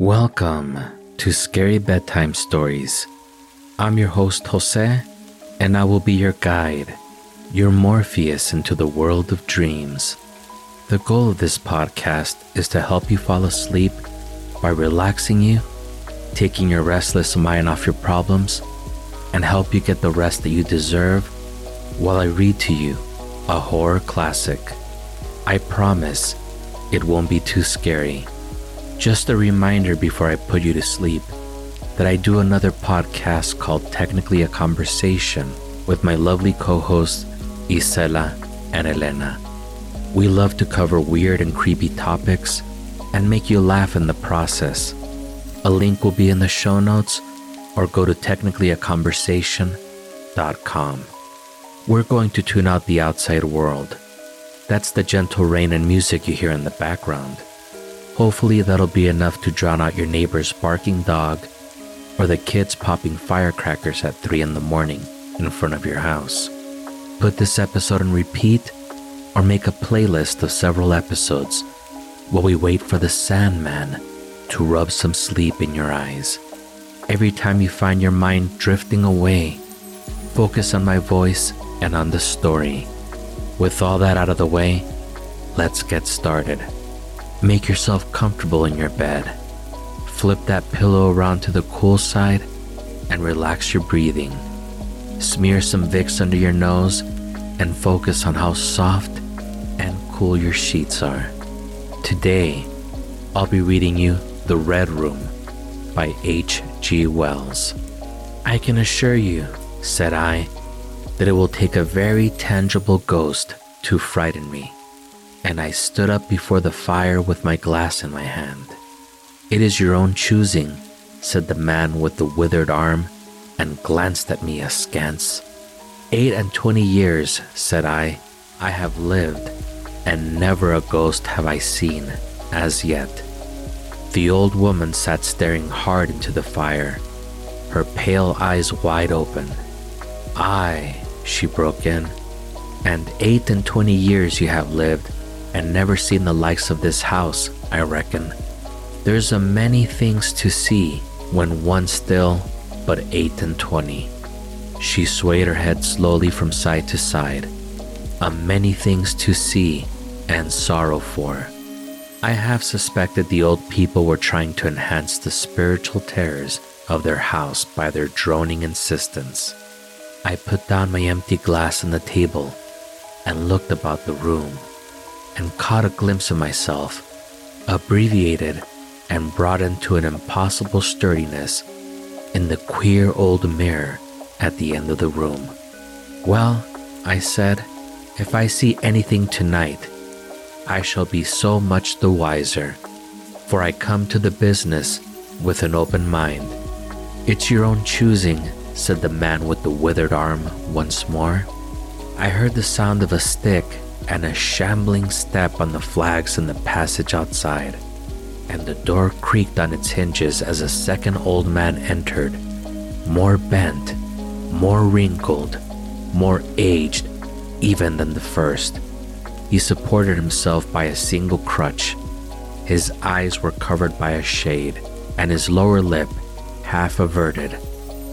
Welcome to Scary Bedtime Stories. I'm your host, Jose, and I will be your guide, your Morpheus into the world of dreams. The goal of this podcast is to help you fall asleep by relaxing you, taking your restless mind off your problems, and help you get the rest that you deserve while I read to you a horror classic. I promise it won't be too scary. Just a reminder before I put you to sleep that I do another podcast called Technically a Conversation with my lovely co hosts Isela and Elena. We love to cover weird and creepy topics and make you laugh in the process. A link will be in the show notes or go to technicallyaconversation.com. We're going to tune out the outside world. That's the gentle rain and music you hear in the background. Hopefully, that'll be enough to drown out your neighbor's barking dog or the kids popping firecrackers at 3 in the morning in front of your house. Put this episode on repeat or make a playlist of several episodes while we wait for the Sandman to rub some sleep in your eyes. Every time you find your mind drifting away, focus on my voice and on the story. With all that out of the way, let's get started. Make yourself comfortable in your bed. Flip that pillow around to the cool side and relax your breathing. Smear some Vicks under your nose and focus on how soft and cool your sheets are. Today, I'll be reading you The Red Room by H.G. Wells. I can assure you, said I, that it will take a very tangible ghost to frighten me. And I stood up before the fire with my glass in my hand. It is your own choosing, said the man with the withered arm, and glanced at me askance. Eight and twenty years, said I, I have lived, and never a ghost have I seen as yet. The old woman sat staring hard into the fire, her pale eyes wide open. Aye, she broke in, and eight and twenty years you have lived and never seen the likes of this house, I reckon. There's a many things to see when one still but eight and twenty. She swayed her head slowly from side to side. A many things to see and sorrow for. I have suspected the old people were trying to enhance the spiritual terrors of their house by their droning insistence. I put down my empty glass on the table and looked about the room and caught a glimpse of myself, abbreviated and brought into an impossible sturdiness in the queer old mirror at the end of the room. Well, I said, if I see anything tonight, I shall be so much the wiser, for I come to the business with an open mind. It's your own choosing, said the man with the withered arm once more. I heard the sound of a stick and a shambling step on the flags in the passage outside, and the door creaked on its hinges as a second old man entered, more bent, more wrinkled, more aged even than the first. He supported himself by a single crutch. His eyes were covered by a shade, and his lower lip, half averted,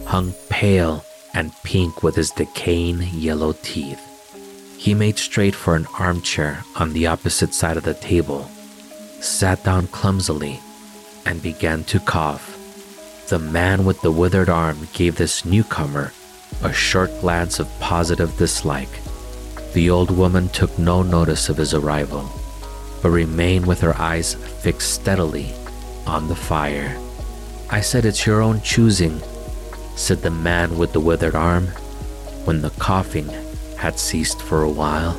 hung pale and pink with his decaying yellow teeth. He made straight for an armchair on the opposite side of the table, sat down clumsily, and began to cough. The man with the withered arm gave this newcomer a short glance of positive dislike. The old woman took no notice of his arrival, but remained with her eyes fixed steadily on the fire. I said, It's your own choosing, said the man with the withered arm, when the coughing had ceased for a while.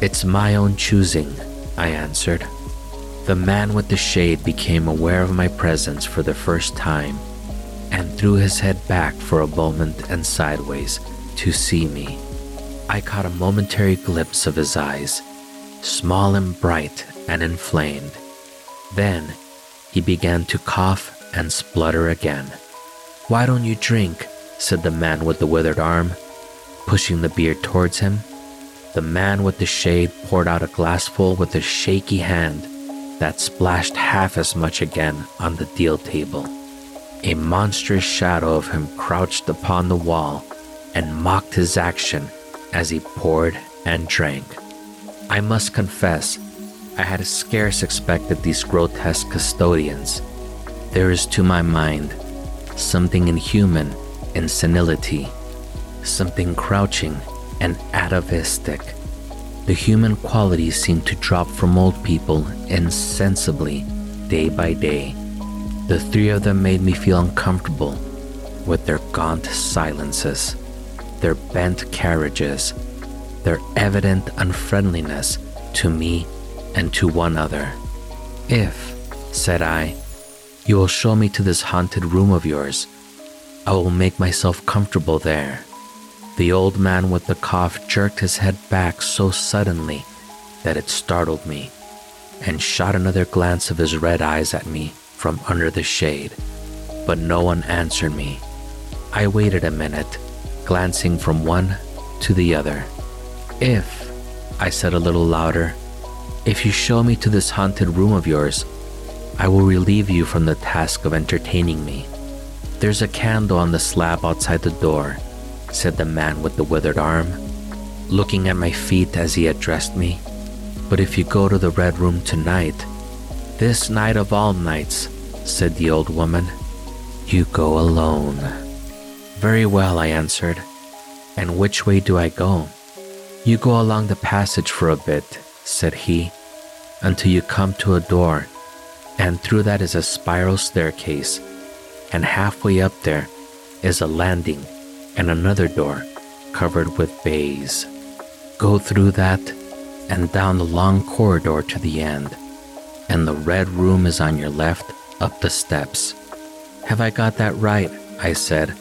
It's my own choosing, I answered. The man with the shade became aware of my presence for the first time and threw his head back for a moment and sideways to see me. I caught a momentary glimpse of his eyes, small and bright and inflamed. Then he began to cough and splutter again. Why don't you drink? said the man with the withered arm, pushing the beer towards him. The man with the shade poured out a glassful with a shaky hand that splashed half as much again on the deal table. A monstrous shadow of him crouched upon the wall and mocked his action as he poured and drank. I must confess, I had scarce expected these grotesque custodians. There is, to my mind, something inhuman in senility, something crouching and atavistic. The human qualities seem to drop from old people insensibly, day by day. The three of them made me feel uncomfortable with their gaunt silences, their bent carriages, their evident unfriendliness to me and to one other. If, said I, you will show me to this haunted room of yours, I will make myself comfortable there. The old man with the cough jerked his head back so suddenly that it startled me and shot another glance of his red eyes at me from under the shade, but no one answered me. I waited a minute, glancing from one to the other. If, I said a little louder, if you show me to this haunted room of yours, I will relieve you from the task of entertaining me. There's a candle on the slab outside the door, said the man with the withered arm, looking at my feet as he addressed me. But if you go to the red room tonight, this night of all nights, said the old woman, you go alone. Very well, I answered. And which way do I go? You go along the passage for a bit, said he, until you come to a door, and through that is a spiral staircase and halfway up there is a landing and another door covered with baize. Go through that and down the long corridor to the end, and the red room is on your left up the steps. Have I got that right? I said,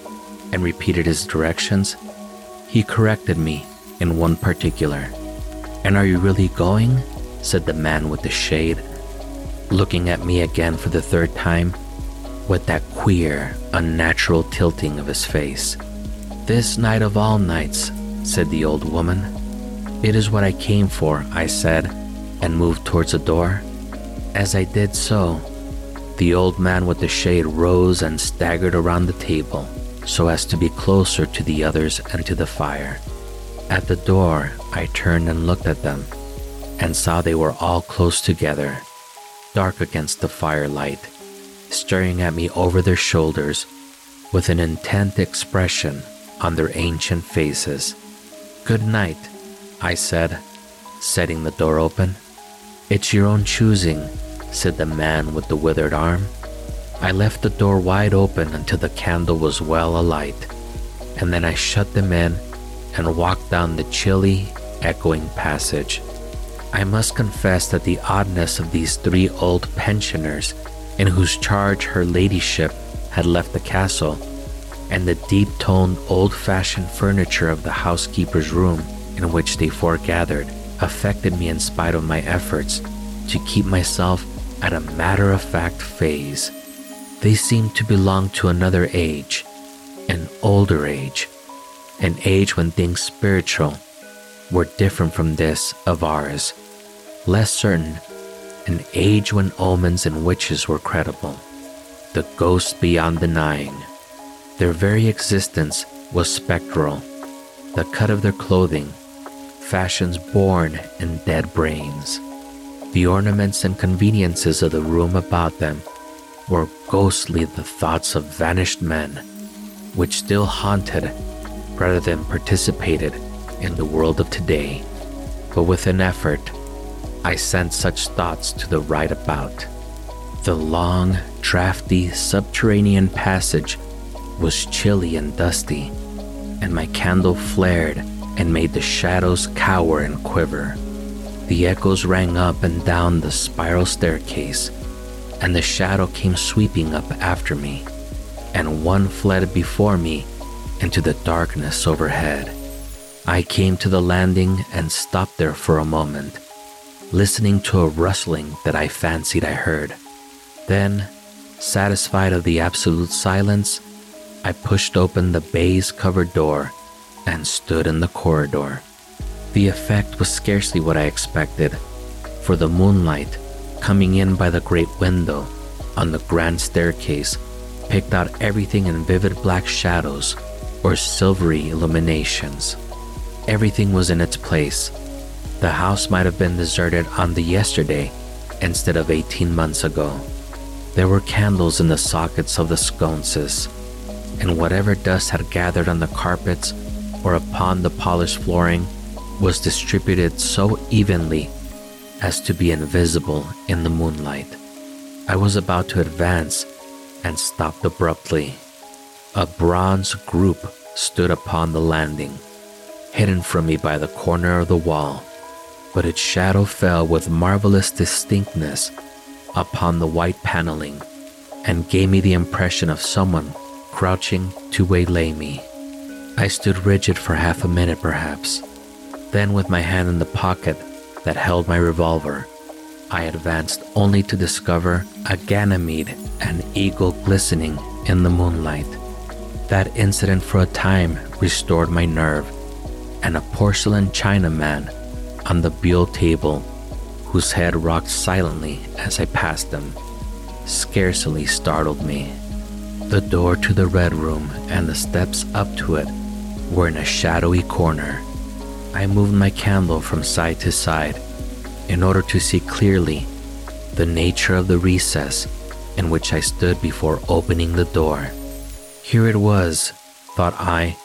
and repeated his directions. He corrected me in one particular. And are you really going? said the man with the shade, looking at me again for the third time with that queer, unnatural tilting of his face. This night of all nights, said the old woman. It is what I came for, I said, and moved towards the door. As I did so, the old man with the shade rose and staggered around the table so as to be closer to the others and to the fire. At the door, I turned and looked at them and saw they were all close together, dark against the firelight staring at me over their shoulders with an intent expression on their ancient faces. Good night, I said, setting the door open. It's your own choosing, said the man with the withered arm. I left the door wide open until the candle was well alight, and then I shut them in and walked down the chilly, echoing passage. I must confess that the oddness of these three old pensioners in whose charge her ladyship had left the castle, and the deep toned, old fashioned furniture of the housekeeper's room in which they foregathered affected me in spite of my efforts to keep myself at a matter of fact phase. They seemed to belong to another age, an older age, an age when things spiritual were different from this of ours, less certain an age when omens and witches were credible, the ghosts beyond denying. Their very existence was spectral, the cut of their clothing, fashions born in dead brains. The ornaments and conveniences of the room about them were ghostly the thoughts of vanished men, which still haunted rather than participated in the world of today. But with an effort, I sent such thoughts to the right about. The long, drafty subterranean passage was chilly and dusty, and my candle flared and made the shadows cower and quiver. The echoes rang up and down the spiral staircase, and the shadow came sweeping up after me, and one fled before me into the darkness overhead. I came to the landing and stopped there for a moment listening to a rustling that I fancied I heard. Then, satisfied of the absolute silence, I pushed open the baize covered door and stood in the corridor. The effect was scarcely what I expected, for the moonlight, coming in by the great window on the grand staircase, picked out everything in vivid black shadows or silvery illuminations. Everything was in its place. The house might have been deserted on the yesterday instead of 18 months ago. There were candles in the sockets of the sconces, and whatever dust had gathered on the carpets or upon the polished flooring was distributed so evenly as to be invisible in the moonlight. I was about to advance and stopped abruptly. A bronze group stood upon the landing, hidden from me by the corner of the wall, but its shadow fell with marvelous distinctness upon the white paneling and gave me the impression of someone crouching to waylay me. I stood rigid for half a minute, perhaps. Then, with my hand in the pocket that held my revolver, I advanced only to discover a Ganymede and eagle glistening in the moonlight. That incident for a time restored my nerve, and a porcelain Chinaman on the buhl table, whose head rocked silently as I passed them, scarcely startled me. The door to the red room and the steps up to it were in a shadowy corner. I moved my candle from side to side in order to see clearly the nature of the recess in which I stood before opening the door. Here it was, thought I,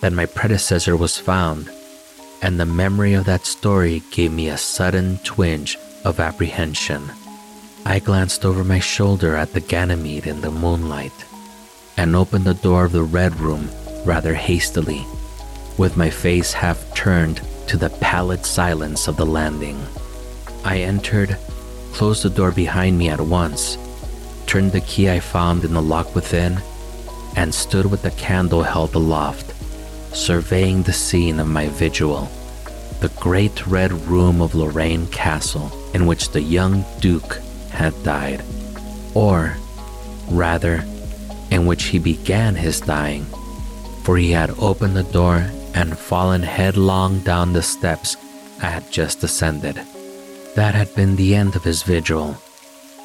that my predecessor was found, and the memory of that story gave me a sudden twinge of apprehension. I glanced over my shoulder at the Ganymede in the moonlight and opened the door of the red room rather hastily, with my face half turned to the pallid silence of the landing. I entered, closed the door behind me at once, turned the key I found in the lock within, and stood with the candle held aloft, surveying the scene of my vigil the great red room of Lorraine Castle in which the young Duke had died, or rather, in which he began his dying for he had opened the door and fallen headlong down the steps I had just ascended. That had been the end of his vigil,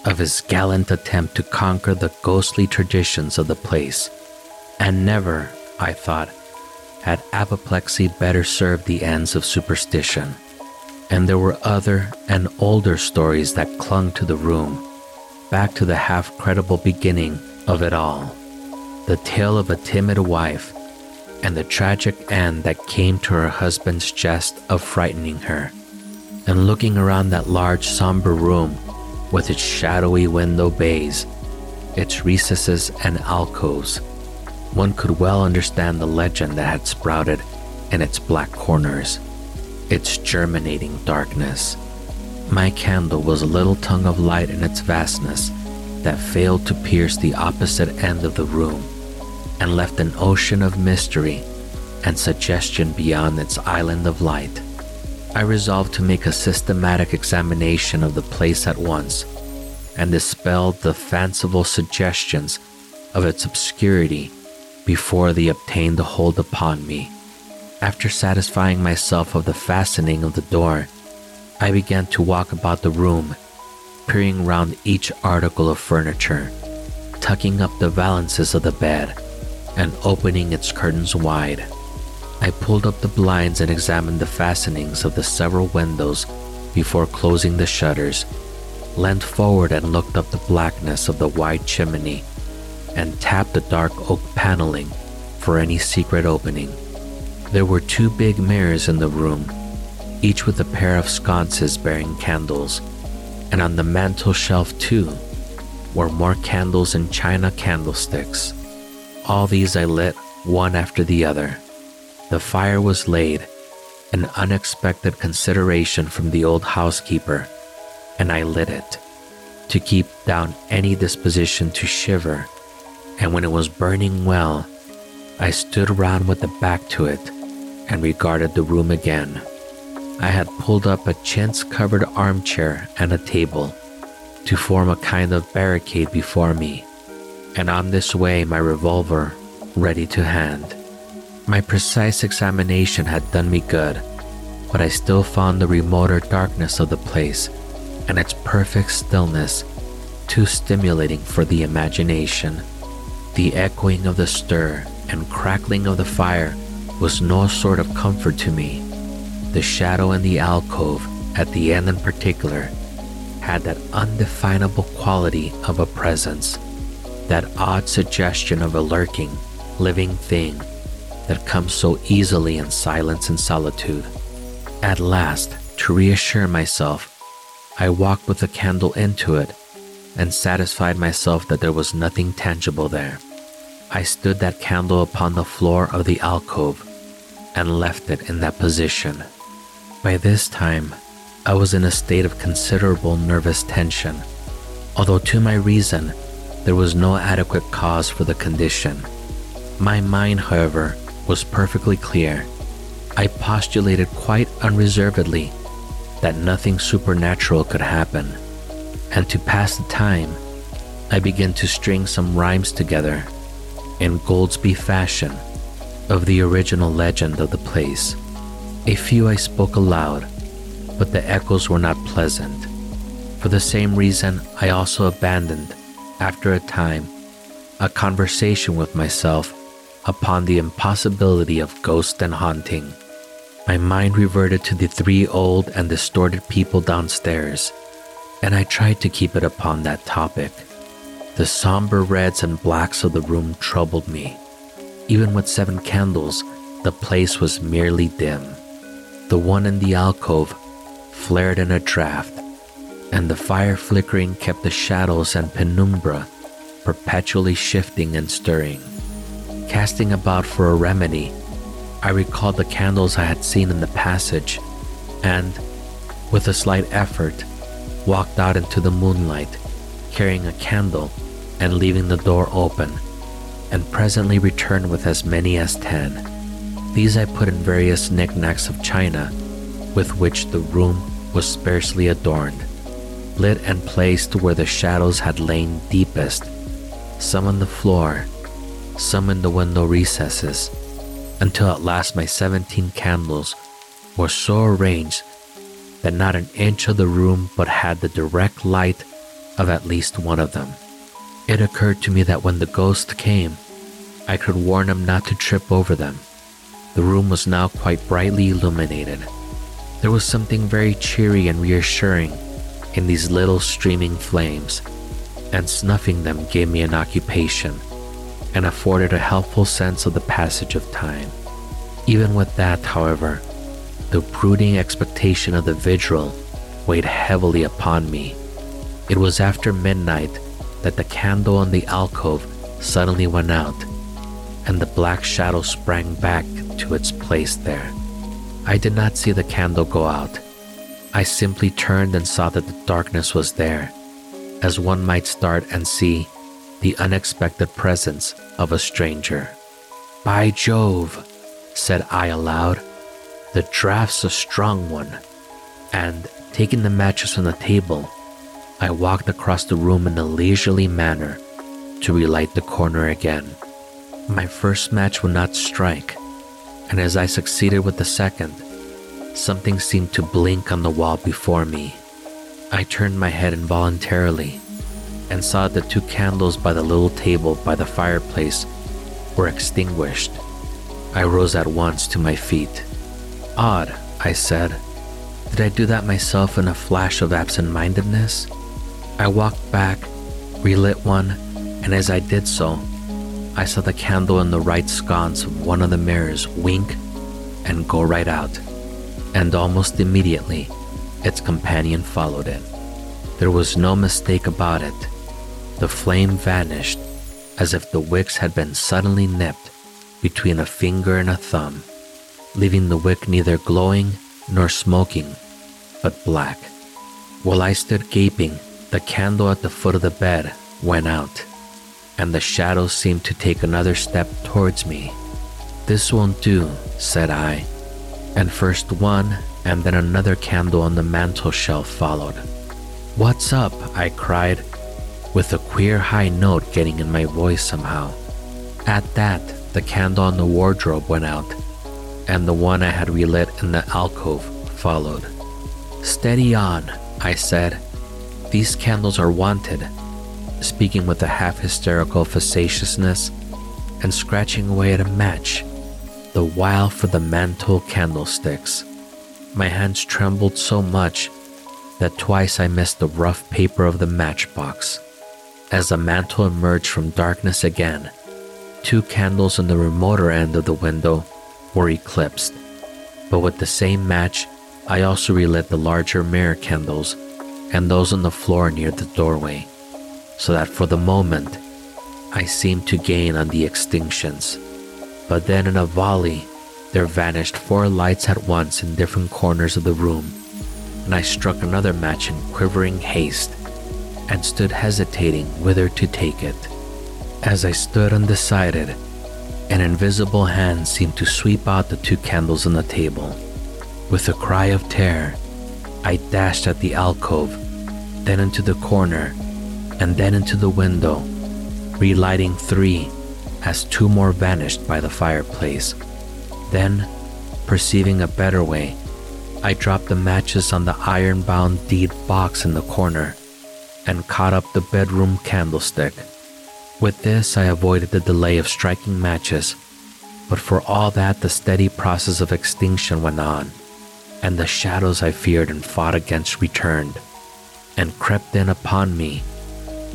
of his gallant attempt to conquer the ghostly traditions of the place. And never, I thought, had apoplexy better served the ends of superstition. And there were other and older stories that clung to the room, back to the half credible beginning of it all. The tale of a timid wife and the tragic end that came to her husband's jest of frightening her. And looking around that large, somber room with its shadowy window bays, its recesses and alcoves, one could well understand the legend that had sprouted in its black corners, its germinating darkness. My candle was a little tongue of light in its vastness that failed to pierce the opposite end of the room and left an ocean of mystery and suggestion beyond its island of light. I resolved to make a systematic examination of the place at once and dispel the fanciful suggestions of its obscurity before they obtained a hold upon me. After satisfying myself of the fastening of the door, I began to walk about the room, peering round each article of furniture, tucking up the valances of the bed and opening its curtains wide. I pulled up the blinds and examined the fastenings of the several windows before closing the shutters, leant forward and looked up the blackness of the wide chimney, and tapped the dark oak paneling for any secret opening. There were two big mirrors in the room, each with a pair of sconces bearing candles, and on the mantel shelf, too, were more candles in china candlesticks. All these I lit one after the other. The fire was laid, an unexpected consideration from the old housekeeper, and I lit it to keep down any disposition to shiver. And when it was burning well, I stood around with the back to it and regarded the room again. I had pulled up a chintz covered armchair and a table to form a kind of barricade before me and on this way my revolver ready to hand. My precise examination had done me good, but I still found the remoter darkness of the place and its perfect stillness too stimulating for the imagination. The echoing of the stir and crackling of the fire was no sort of comfort to me. The shadow in the alcove, at the end in particular, had that undefinable quality of a presence, that odd suggestion of a lurking, living thing that comes so easily in silence and solitude. At last, to reassure myself, I walked with a candle into it and satisfied myself that there was nothing tangible there. I stood that candle upon the floor of the alcove and left it in that position. By this time, I was in a state of considerable nervous tension, although to my reason, there was no adequate cause for the condition. My mind, however, was perfectly clear. I postulated quite unreservedly that nothing supernatural could happen, and to pass the time, I began to string some rhymes together Ingoldsby fashion of the original legend of the place. A few I spoke aloud, but the echoes were not pleasant. For the same reason, I also abandoned, after a time, a conversation with myself upon the impossibility of ghost and haunting. My mind reverted to the three old and distorted people downstairs, and I tried to keep it upon that topic. The somber reds and blacks of the room troubled me. Even with seven candles, the place was merely dim. The one in the alcove flared in a draft, and the fire flickering kept the shadows and penumbra perpetually shifting and stirring. Casting about for a remedy, I recalled the candles I had seen in the passage and, with a slight effort, walked out into the moonlight, carrying a candle and leaving the door open, and presently returned with as many as ten. These I put in various knickknacks of china, with which the room was sparsely adorned, lit and placed where the shadows had lain deepest, some on the floor, some in the window recesses, until at last my seventeen candles were so arranged that not an inch of the room but had the direct light of at least one of them. It occurred to me that when the ghost came, I could warn him not to trip over them. The room was now quite brightly illuminated. There was something very cheery and reassuring in these little streaming flames, and snuffing them gave me an occupation and afforded a helpful sense of the passage of time. Even with that, however, the brooding expectation of the vigil weighed heavily upon me. It was after midnight that the candle in the alcove suddenly went out, and the black shadow sprang back to its place there. I did not see the candle go out. I simply turned and saw that the darkness was there, as one might start and see the unexpected presence of a stranger. By Jove, said I aloud, the draft's a strong one. And taking the matches from the table, I walked across the room in a leisurely manner to relight the corner again. My first match would not strike, and as I succeeded with the second, something seemed to blink on the wall before me. I turned my head involuntarily and saw the two candles by the little table by the fireplace were extinguished. I rose at once to my feet. Odd, I said. Did I do that myself in a flash of absent mindedness? I walked back, relit one, and as I did so, I saw the candle in the right sconce of one of the mirrors wink and go right out, and almost immediately its companion followed it. There was no mistake about it. The flame vanished as if the wicks had been suddenly nipped between a finger and a thumb, leaving the wick neither glowing nor smoking, but black. While I stood gaping, the candle at the foot of the bed went out, and the shadow seemed to take another step towards me. This won't do, said I, and first one and then another candle on the mantel shelf followed. What's up? I cried, with a queer high note getting in my voice somehow. At that, the candle on the wardrobe went out, and the one I had relit in the alcove followed. Steady on, I said, These candles are wanted, speaking with a half hysterical facetiousness and scratching away at a match, the while for the mantle candlesticks. My hands trembled so much that twice I missed the rough paper of the matchbox. As the mantle emerged from darkness again, two candles on the remoter end of the window were eclipsed. But with the same match, I also relit the larger mirror candles and those on the floor near the doorway, so that for the moment, I seemed to gain on the extinctions. But then in a volley, there vanished four lights at once in different corners of the room, and I struck another match in quivering haste and stood hesitating whither to take it. As I stood undecided, an invisible hand seemed to sweep out the two candles on the table. With a cry of terror, I dashed at the alcove, then into the corner, and then into the window, relighting three as two more vanished by the fireplace. Then, perceiving a better way, I dropped the matches on the iron bound deed box in the corner and caught up the bedroom candlestick. With this, I avoided the delay of striking matches, but for all that, the steady process of extinction went on, and the shadows I feared and fought against returned and crept in upon me.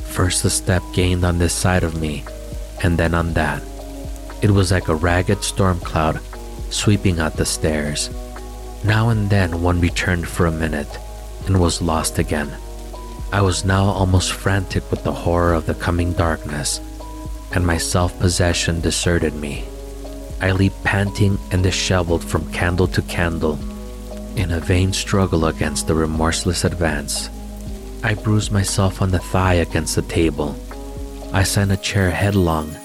First, a step gained on this side of me, and then on that. It was like a ragged storm cloud sweeping out the stairs. Now and then one returned for a minute and was lost again. I was now almost frantic with the horror of the coming darkness, and my self possession deserted me. I leaped panting and disheveled from candle to candle in a vain struggle against the remorseless advance. I bruised myself on the thigh against the table. I sent a chair headlong.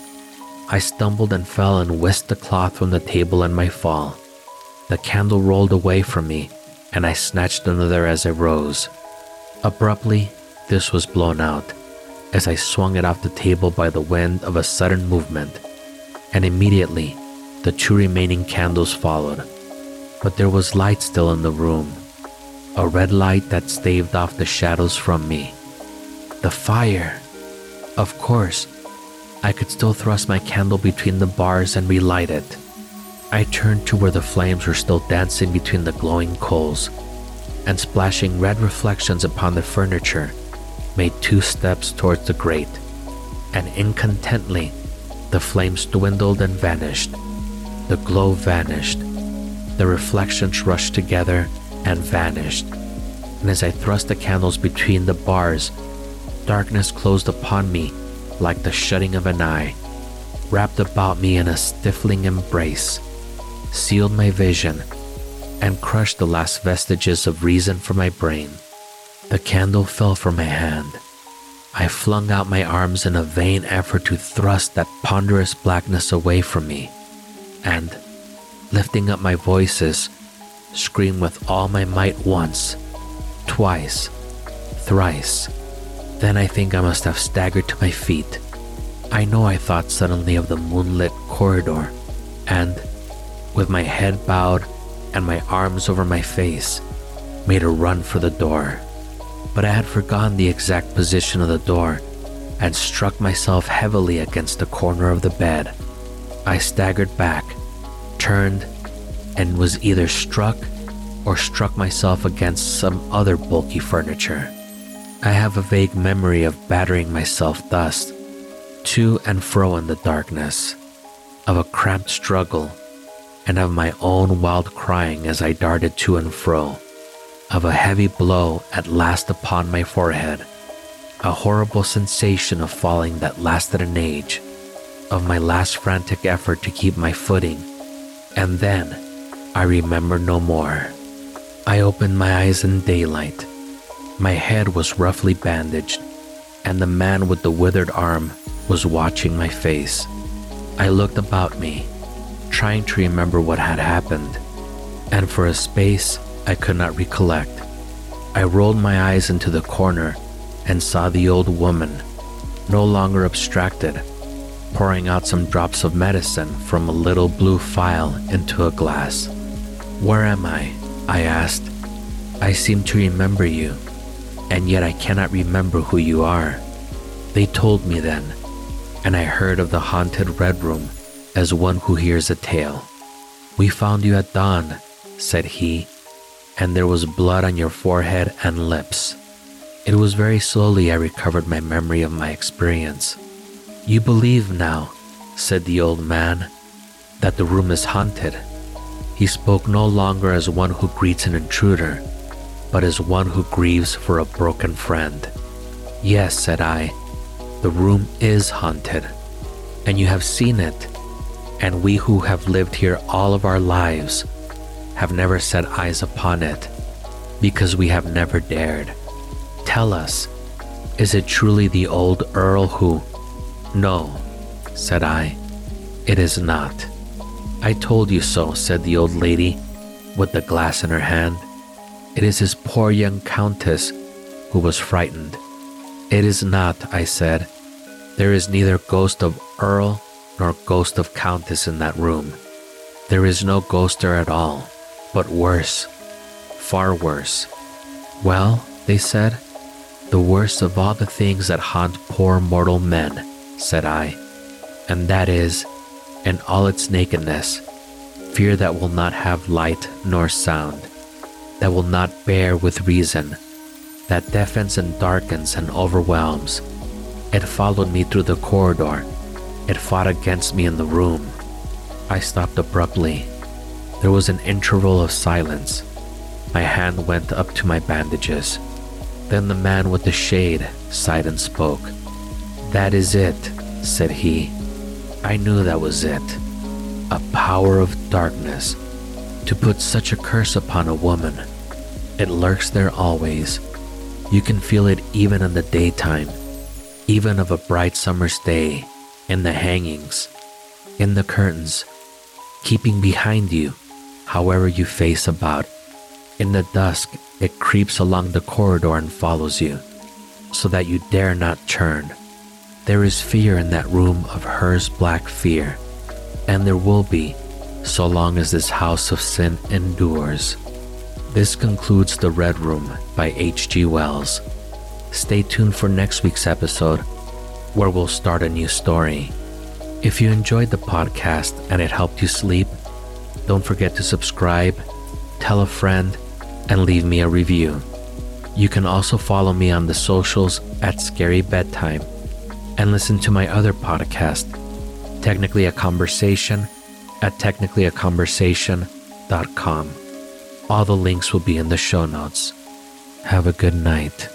I stumbled and fell and whisked the cloth from the table in my fall. The candle rolled away from me, and I snatched another as I rose. Abruptly, this was blown out as I swung it off the table by the wind of a sudden movement, and immediately the two remaining candles followed. But there was light still in the room, a red light that staved off the shadows from me. The fire! Of course, I could still thrust my candle between the bars and relight it. I turned to where the flames were still dancing between the glowing coals, and splashing red reflections upon the furniture, made two steps towards the grate, and incontently, the flames dwindled and vanished. The glow vanished. The reflections rushed together and vanished. And as I thrust the candles between the bars, darkness closed upon me like the shutting of an eye, wrapped about me in a stifling embrace sealed my vision, and crushed the last vestiges of reason from my brain. The candle fell from my hand. I flung out my arms in a vain effort to thrust that ponderous blackness away from me, and, lifting up my voices, screamed with all my might once, twice, thrice. Then I think I must have staggered to my feet. I know I thought suddenly of the moonlit corridor, and, with my head bowed and my arms over my face, made a run for the door. But I had forgotten the exact position of the door and struck myself heavily against the corner of the bed. I staggered back, turned, and was either struck or struck myself against some other bulky furniture. I have a vague memory of battering myself thus, to and fro in the darkness, of a cramped struggle and of my own wild crying as I darted to and fro, of a heavy blow at last upon my forehead, a horrible sensation of falling that lasted an age, of my last frantic effort to keep my footing, and then I remember no more. I opened my eyes in daylight. My head was roughly bandaged, and the man with the withered arm was watching my face. I looked about me trying to remember what had happened, and for a space I could not recollect. I rolled my eyes into the corner and saw the old woman, no longer abstracted, pouring out some drops of medicine from a little blue phial into a glass. Where am I? I asked. I seem to remember you. And yet I cannot remember who you are. They told me then, and I heard of the haunted Red Room as one who hears a tale. We found you at dawn, said he, and there was blood on your forehead and lips. It was very slowly I recovered my memory of my experience. You believe now, said the old man, that the room is haunted. He spoke no longer as one who greets an intruder, but as one who grieves for a broken friend. Yes, said I, the room is haunted, and you have seen it, and we who have lived here all of our lives have never set eyes upon it because we have never dared. Tell us, is it truly the old Earl who? No, said I, it is not. I told you so, said the old lady with the glass in her hand. It is his poor young countess who was frightened. It is not, I said. There is neither ghost of earl nor ghost of countess in that room. There is no ghost there at all, but worse, far worse. Well, they said, the worst of all the things that haunt poor mortal men, said I, and that is, in all its nakedness, fear that will not have light nor sound, that will not bear with reason that deafens and darkens and overwhelms. It followed me through the corridor. It fought against me in the room. I stopped abruptly. There was an interval of silence. My hand went up to my bandages. Then the man with the shade sighed and spoke. That is it, said he. I knew that was it. A power of darkness. To put such a curse upon a woman. It lurks there always you can feel it even in the daytime, even of a bright summer's day, in the hangings, in the curtains, keeping behind you, however you face about. In the dusk, it creeps along the corridor and follows you, so that you dare not turn. There is fear in that room of hers black fear, and there will be so long as this house of sin endures. This concludes The Red Room by H.G. Wells. Stay tuned for next week's episode, where we'll start a new story. If you enjoyed the podcast and it helped you sleep, don't forget to subscribe, tell a friend, and leave me a review. You can also follow me on the socials at Scary Bedtime and listen to my other podcast, Technically a Conversation, at technicallyaconversation.com. All the links will be in the show notes. Have a good night.